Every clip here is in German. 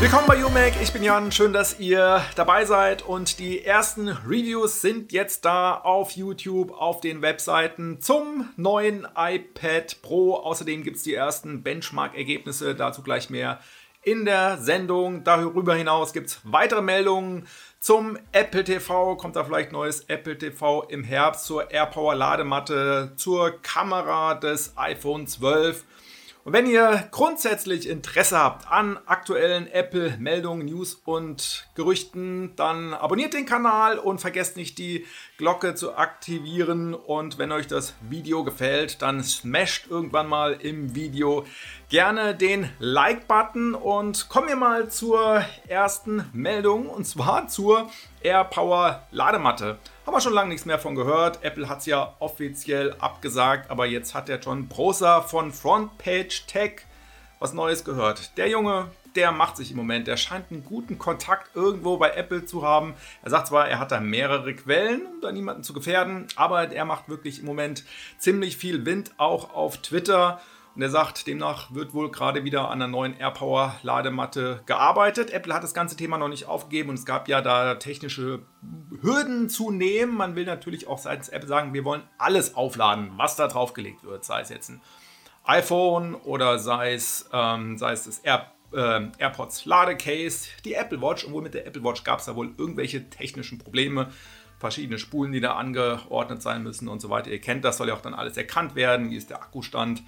Willkommen bei UMAC, ich bin Jan, schön, dass ihr dabei seid und die ersten Reviews sind jetzt da auf YouTube, auf den Webseiten zum neuen iPad Pro. Außerdem gibt es die ersten Benchmark-Ergebnisse, dazu gleich mehr in der Sendung. Darüber hinaus gibt es weitere Meldungen zum Apple TV. Kommt da vielleicht neues Apple TV im Herbst zur AirPower Ladematte, zur Kamera des iPhone 12 und wenn ihr grundsätzlich Interesse habt an aktuellen Apple-Meldungen, News und Gerüchten, dann abonniert den Kanal und vergesst nicht die Glocke zu aktivieren. Und wenn euch das Video gefällt, dann smasht irgendwann mal im Video gerne den Like-Button und kommen wir mal zur ersten Meldung und zwar zur AirPower Ladematte. Haben wir schon lange nichts mehr von gehört. Apple hat es ja offiziell abgesagt, aber jetzt hat der John Prosser von Frontpage Tech was Neues gehört. Der Junge, der macht sich im Moment. Der scheint einen guten Kontakt irgendwo bei Apple zu haben. Er sagt zwar, er hat da mehrere Quellen, um da niemanden zu gefährden, aber er macht wirklich im Moment ziemlich viel Wind, auch auf Twitter. Und er sagt, demnach wird wohl gerade wieder an einer neuen AirPower Ladematte gearbeitet. Apple hat das ganze Thema noch nicht aufgegeben und es gab ja da technische Hürden zu nehmen. Man will natürlich auch seitens Apple sagen, wir wollen alles aufladen, was da draufgelegt wird. Sei es jetzt ein iPhone oder sei es, ähm, sei es das Air, äh, AirPods Ladecase, die Apple Watch. Und wohl mit der Apple Watch gab es da wohl irgendwelche technischen Probleme verschiedene Spulen, die da angeordnet sein müssen und so weiter. Ihr kennt das, soll ja auch dann alles erkannt werden. Wie ist der Akkustand?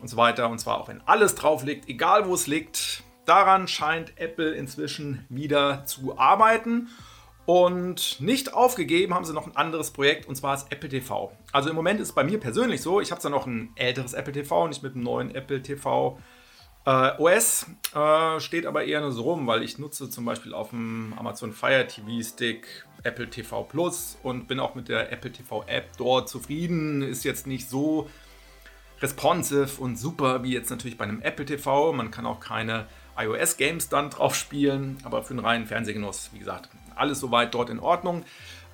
Und so weiter. Und zwar auch wenn alles drauf liegt, egal wo es liegt. Daran scheint Apple inzwischen wieder zu arbeiten. Und nicht aufgegeben haben sie noch ein anderes Projekt und zwar das Apple TV. Also im Moment ist es bei mir persönlich so, ich habe zwar noch ein älteres Apple TV, nicht mit dem neuen Apple TV äh, OS, äh, steht aber eher nur so rum, weil ich nutze zum Beispiel auf dem Amazon Fire TV Stick Apple TV Plus und bin auch mit der Apple TV App dort zufrieden. Ist jetzt nicht so responsive und super wie jetzt natürlich bei einem Apple TV. Man kann auch keine iOS-Games dann drauf spielen, aber für einen reinen Fernsehgenuss, wie gesagt, alles soweit dort in Ordnung.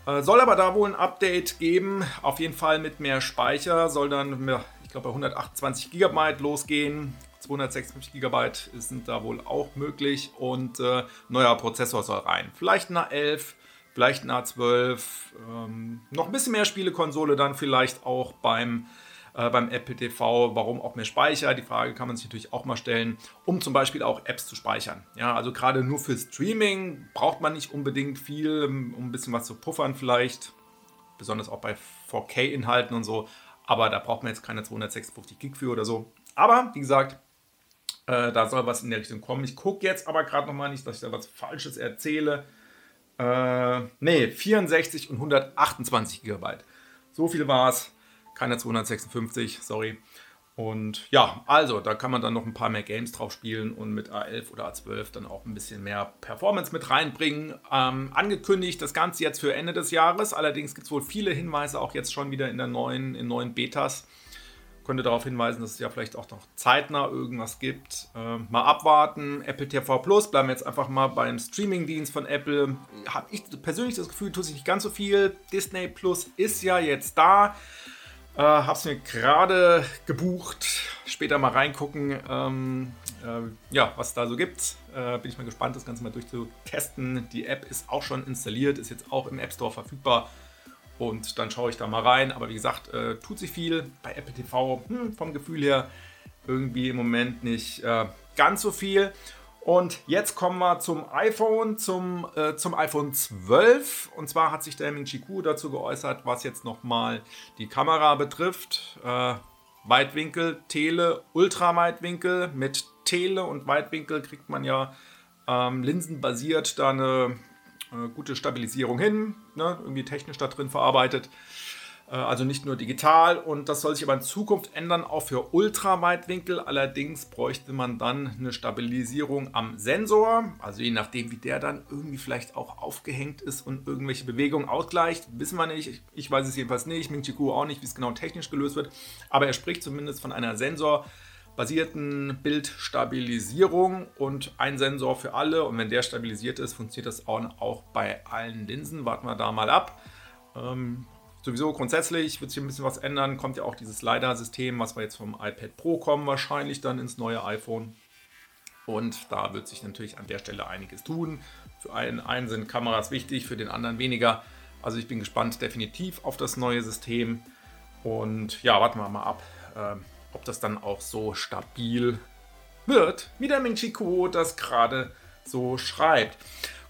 Äh, soll aber da wohl ein Update geben, auf jeden Fall mit mehr Speicher, soll dann, ich glaube, bei 128 GB losgehen. 256 GB sind da wohl auch möglich und äh, neuer Prozessor soll rein. Vielleicht eine A11, vielleicht eine A12, ähm, noch ein bisschen mehr Spielekonsole dann vielleicht auch beim äh, beim Apple TV. Warum auch mehr Speicher? Die Frage kann man sich natürlich auch mal stellen, um zum Beispiel auch Apps zu speichern. Ja, also gerade nur für Streaming braucht man nicht unbedingt viel, um ein bisschen was zu puffern vielleicht. Besonders auch bei 4K-Inhalten und so. Aber da braucht man jetzt keine 256 Gig für oder so. Aber wie gesagt, äh, da soll was in der Richtung kommen. Ich gucke jetzt aber gerade nochmal nicht, dass ich da was Falsches erzähle. Äh, nee, 64 und 128 GB. So viel war es keine 256, sorry. Und ja, also da kann man dann noch ein paar mehr Games drauf spielen und mit A11 oder A12 dann auch ein bisschen mehr Performance mit reinbringen. Ähm, angekündigt das Ganze jetzt für Ende des Jahres. Allerdings gibt es wohl viele Hinweise auch jetzt schon wieder in der neuen, in neuen Betas. Könnte darauf hinweisen, dass es ja vielleicht auch noch zeitnah irgendwas gibt. Ähm, mal abwarten. Apple TV Plus, bleiben wir jetzt einfach mal beim Streaming-Dienst von Apple. Habe ich persönlich das Gefühl, tut sich nicht ganz so viel. Disney Plus ist ja jetzt da. Äh, hab's mir gerade gebucht. Später mal reingucken, ähm, äh, ja, was da so gibt. Äh, bin ich mal gespannt, das Ganze mal durchzutesten. Die App ist auch schon installiert, ist jetzt auch im App Store verfügbar. Und dann schaue ich da mal rein. Aber wie gesagt, äh, tut sich viel bei Apple TV. Hm, vom Gefühl her irgendwie im Moment nicht äh, ganz so viel. Und jetzt kommen wir zum iPhone, zum, äh, zum iPhone 12. Und zwar hat sich der Ming Chi Kuo dazu geäußert, was jetzt nochmal die Kamera betrifft. Äh, Weitwinkel, Tele, Ultraweitwinkel. Mit Tele und Weitwinkel kriegt man ja ähm, linsenbasiert da eine äh, gute Stabilisierung hin. Ne? Irgendwie technisch da drin verarbeitet. Äh, also nicht nur digital und das soll sich aber in Zukunft ändern, auch für Ultraweitwinkel. Allerdings bräuchte man dann eine Stabilisierung am Sensor, also je nachdem, wie der dann irgendwie vielleicht auch aufgehängt ist und irgendwelche Bewegungen ausgleicht, wissen wir nicht. Ich weiß es jedenfalls nicht, Ming Chi auch nicht, wie es genau technisch gelöst wird, aber er spricht zumindest von einer sensorbasierten Bildstabilisierung und ein Sensor für alle. Und wenn der stabilisiert ist, funktioniert das auch bei allen Linsen. Warten wir da mal ab. Ähm, sowieso grundsätzlich wird sich ein bisschen was ändern. Kommt ja auch dieses LiDAR-System, was wir jetzt vom iPad Pro kommen, wahrscheinlich dann ins neue iPhone. Und da wird sich natürlich an der Stelle einiges tun. Für einen, einen sind Kameras wichtig, für den anderen weniger. Also ich bin gespannt definitiv auf das neue System. Und ja, warten wir mal ab, äh, ob das dann auch so stabil wird, wie der Ming Chi Kuo das gerade so schreibt.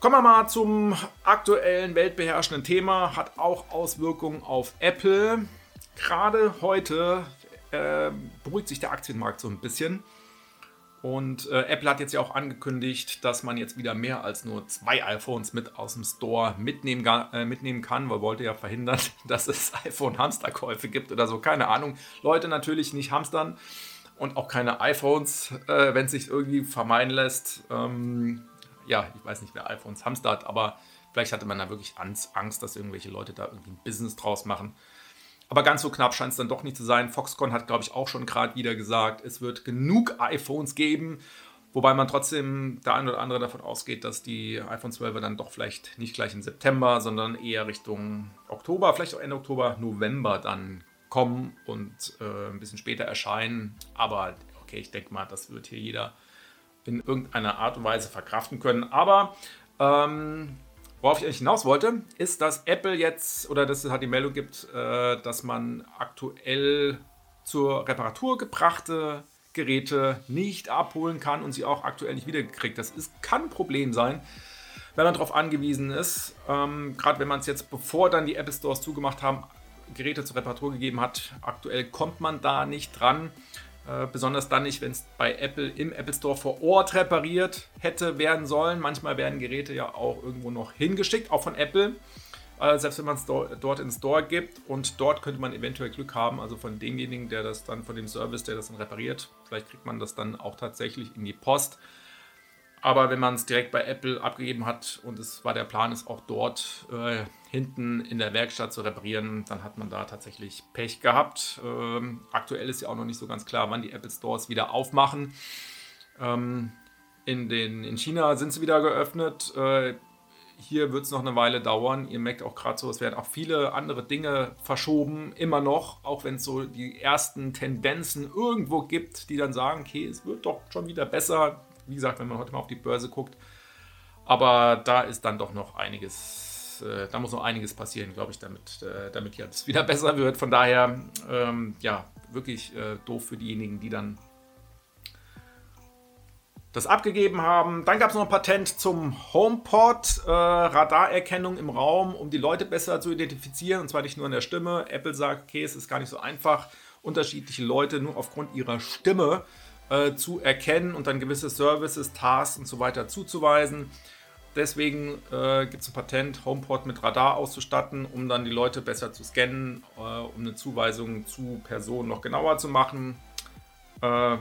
Kommen wir mal zum aktuellen weltbeherrschenden Thema. Hat auch Auswirkungen auf Apple. Gerade heute äh, beruhigt sich der Aktienmarkt so ein bisschen. Und äh, Apple hat jetzt ja auch angekündigt, dass man jetzt wieder mehr als nur zwei iPhones mit aus dem Store mitnehmen, äh, mitnehmen kann, weil wollte ja verhindern, dass es iPhone-Hamsterkäufe gibt oder so. Keine Ahnung. Leute natürlich nicht hamstern und auch keine iPhones, äh, wenn es sich irgendwie vermeiden lässt. Ähm, ja, ich weiß nicht, wer iPhones hamstert, aber vielleicht hatte man da wirklich Angst, dass irgendwelche Leute da irgendwie ein Business draus machen. Aber ganz so knapp scheint es dann doch nicht zu sein. Foxconn hat, glaube ich, auch schon gerade wieder gesagt, es wird genug iPhones geben. Wobei man trotzdem der ein oder andere davon ausgeht, dass die iPhone 12 dann doch vielleicht nicht gleich im September, sondern eher Richtung Oktober, vielleicht auch Ende Oktober, November dann kommen und äh, ein bisschen später erscheinen. Aber okay, ich denke mal, das wird hier jeder in irgendeiner Art und Weise verkraften können. Aber ähm, Worauf ich eigentlich hinaus wollte, ist, dass Apple jetzt, oder dass es halt die Meldung gibt, äh, dass man aktuell zur Reparatur gebrachte Geräte nicht abholen kann und sie auch aktuell nicht wiedergekriegt. Das ist, kann ein Problem sein, wenn man darauf angewiesen ist. Ähm, Gerade wenn man es jetzt, bevor dann die Apple Stores zugemacht haben, Geräte zur Reparatur gegeben hat. Aktuell kommt man da nicht dran. Äh, besonders dann nicht, wenn es bei Apple im Apple Store vor Ort repariert hätte werden sollen. Manchmal werden Geräte ja auch irgendwo noch hingeschickt, auch von Apple. Äh, selbst wenn man es do dort ins Store gibt und dort könnte man eventuell Glück haben, also von demjenigen, der das dann, von dem Service, der das dann repariert. Vielleicht kriegt man das dann auch tatsächlich in die Post. Aber wenn man es direkt bei Apple abgegeben hat und es war der Plan, es auch dort äh, hinten in der Werkstatt zu reparieren, dann hat man da tatsächlich Pech gehabt. Ähm, aktuell ist ja auch noch nicht so ganz klar, wann die Apple Stores wieder aufmachen. Ähm, in, den, in China sind sie wieder geöffnet. Äh, hier wird es noch eine Weile dauern. Ihr merkt auch gerade so, es werden auch viele andere Dinge verschoben, immer noch, auch wenn es so die ersten Tendenzen irgendwo gibt, die dann sagen, okay, es wird doch schon wieder besser wie gesagt, wenn man heute mal auf die Börse guckt. Aber da ist dann doch noch einiges, äh, da muss noch einiges passieren, glaube ich, damit, äh, damit jetzt wieder besser wird. Von daher, ähm, ja, wirklich äh, doof für diejenigen, die dann das abgegeben haben. Dann gab es noch ein Patent zum HomePod, äh, Radarerkennung im Raum, um die Leute besser zu identifizieren, und zwar nicht nur in der Stimme. Apple sagt, okay, es ist gar nicht so einfach, unterschiedliche Leute nur aufgrund ihrer Stimme äh, zu erkennen und dann gewisse Services, Tasks und so weiter zuzuweisen. Deswegen äh, gibt es ein Patent, HomePod mit Radar auszustatten, um dann die Leute besser zu scannen, äh, um eine Zuweisung zu Personen noch genauer zu machen. Äh,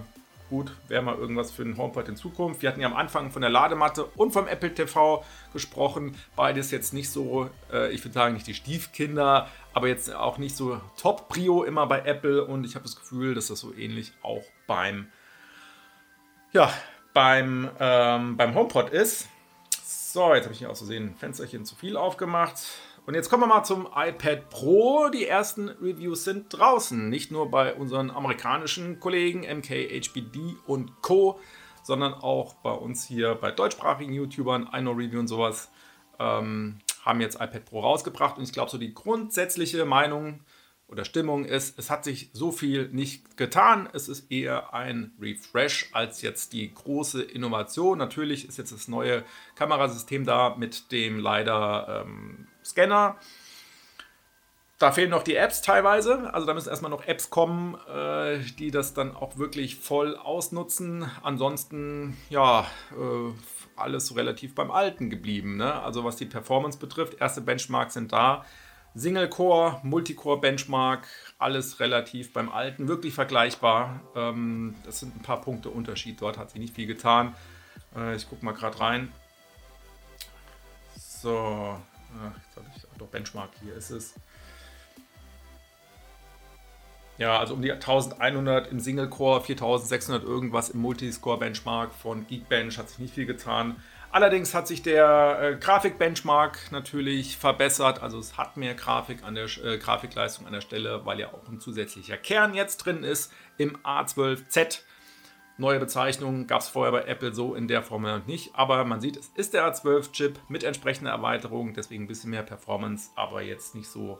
gut, wäre mal irgendwas für den HomePod in Zukunft. Wir hatten ja am Anfang von der Ladematte und vom Apple TV gesprochen. Beides jetzt nicht so, äh, ich würde sagen, nicht die Stiefkinder, aber jetzt auch nicht so Top-Prio immer bei Apple. Und ich habe das Gefühl, dass das so ähnlich auch beim ja, beim, ähm, beim HomePod ist. So, jetzt habe ich hier aus Versehen ein Fensterchen zu viel aufgemacht. Und jetzt kommen wir mal zum iPad Pro. Die ersten Reviews sind draußen. Nicht nur bei unseren amerikanischen Kollegen MKHBD und Co., sondern auch bei uns hier bei deutschsprachigen YouTubern, iKnowReview und sowas, ähm, haben jetzt iPad Pro rausgebracht. Und ich glaube, so die grundsätzliche Meinung oder Stimmung ist, es hat sich so viel nicht getan. Es ist eher ein Refresh als jetzt die große Innovation. Natürlich ist jetzt das neue Kamerasystem da mit dem leider ähm, Scanner. Da fehlen noch die Apps teilweise. Also da müssen erstmal noch Apps kommen, äh, die das dann auch wirklich voll ausnutzen. Ansonsten, ja, äh, alles relativ beim Alten geblieben. Ne? Also was die Performance betrifft, erste Benchmarks sind da. Single-Core, Multicore-Benchmark, alles relativ beim alten, wirklich vergleichbar. Ähm, das sind ein paar Punkte Unterschied. Dort hat sich nicht viel getan. Äh, ich gucke mal gerade rein. So, jetzt habe ich doch Benchmark, hier ist es. Ja, also um die 1100 im Single Core, 4600 irgendwas im Multiscore Benchmark von Geekbench hat sich nicht viel getan. Allerdings hat sich der äh, Grafikbenchmark natürlich verbessert. Also es hat mehr Grafik an der äh, Grafikleistung an der Stelle, weil ja auch ein zusätzlicher Kern jetzt drin ist im A12Z. Neue Bezeichnung gab es vorher bei Apple so in der Form noch nicht. Aber man sieht, es ist der A12-Chip mit entsprechender Erweiterung, deswegen ein bisschen mehr Performance, aber jetzt nicht so,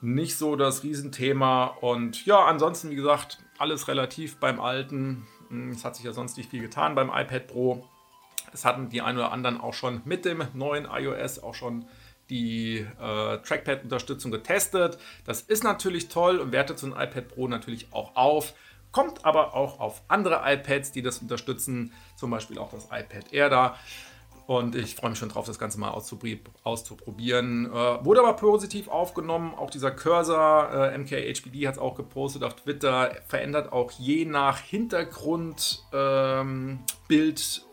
nicht so das Riesenthema. Und ja, ansonsten, wie gesagt, alles relativ beim alten. Hm, es hat sich ja sonst nicht viel getan beim iPad Pro. Es hatten die ein oder anderen auch schon mit dem neuen iOS auch schon die äh, Trackpad-Unterstützung getestet. Das ist natürlich toll und wertet so ein iPad Pro natürlich auch auf. Kommt aber auch auf andere iPads, die das unterstützen, zum Beispiel auch das iPad Air da. Und ich freue mich schon drauf, das Ganze mal auszuprobieren. Äh, wurde aber positiv aufgenommen. Auch dieser Cursor, äh, MKHBD hat es auch gepostet auf Twitter, verändert auch je nach Hintergrundbild ähm,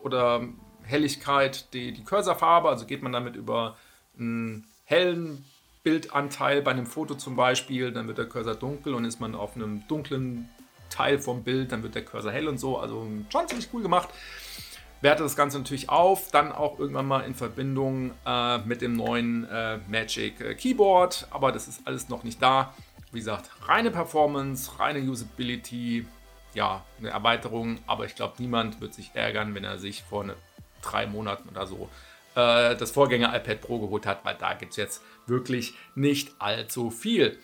oder Helligkeit die, die Cursorfarbe. Also geht man damit über einen hellen Bildanteil bei einem Foto zum Beispiel, dann wird der Cursor dunkel und ist man auf einem dunklen Teil vom Bild, dann wird der Cursor hell und so. Also schon ziemlich cool gemacht. Werte das Ganze natürlich auf, dann auch irgendwann mal in Verbindung äh, mit dem neuen äh, Magic äh, Keyboard, aber das ist alles noch nicht da. Wie gesagt, reine Performance, reine Usability, ja, eine Erweiterung, aber ich glaube, niemand wird sich ärgern, wenn er sich vor eine drei Monaten oder so äh, das Vorgänger iPad Pro geholt hat, weil da gibt es jetzt wirklich nicht allzu viel.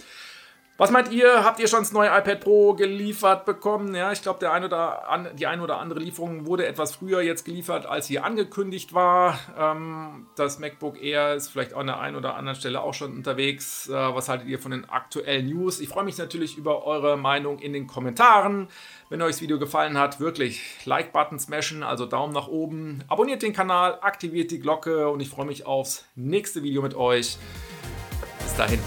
Was meint ihr? Habt ihr schon das neue iPad Pro geliefert bekommen? Ja, ich glaube, ein an, die eine oder andere Lieferung wurde etwas früher jetzt geliefert, als sie angekündigt war. Ähm, das MacBook Air ist vielleicht an der einen oder anderen Stelle auch schon unterwegs. Äh, was haltet ihr von den aktuellen News? Ich freue mich natürlich über eure Meinung in den Kommentaren. Wenn euch das Video gefallen hat, wirklich Like-Button smashen, also Daumen nach oben. Abonniert den Kanal, aktiviert die Glocke und ich freue mich aufs nächste Video mit euch. Bis dahin.